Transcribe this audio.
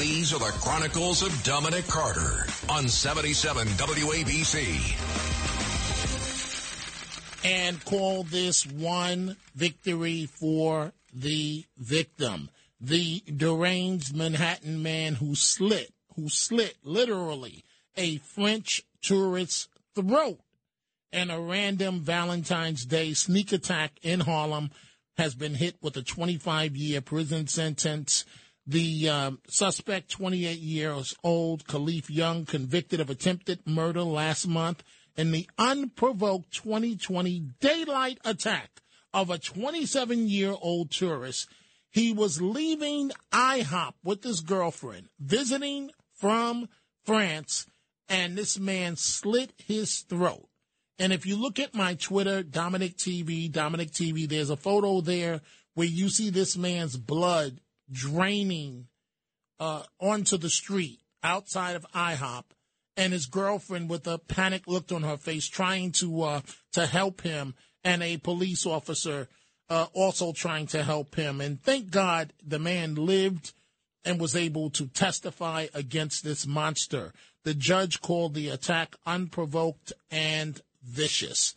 These are the Chronicles of Dominic Carter on 77 WABC. And call this one victory for the victim. The deranged Manhattan man who slit, who slit literally a French tourist's throat in a random Valentine's Day sneak attack in Harlem has been hit with a 25 year prison sentence. The um, suspect, 28 years old, Khalif Young, convicted of attempted murder last month in the unprovoked 2020 daylight attack of a 27 year old tourist. He was leaving IHOP with his girlfriend, visiting from France, and this man slit his throat. And if you look at my Twitter, Dominic TV, Dominic TV, there's a photo there where you see this man's blood draining uh, onto the street outside of IHOP, and his girlfriend with a panic look on her face, trying to uh, to help him, and a police officer uh, also trying to help him. And thank God the man lived and was able to testify against this monster. The judge called the attack unprovoked and vicious.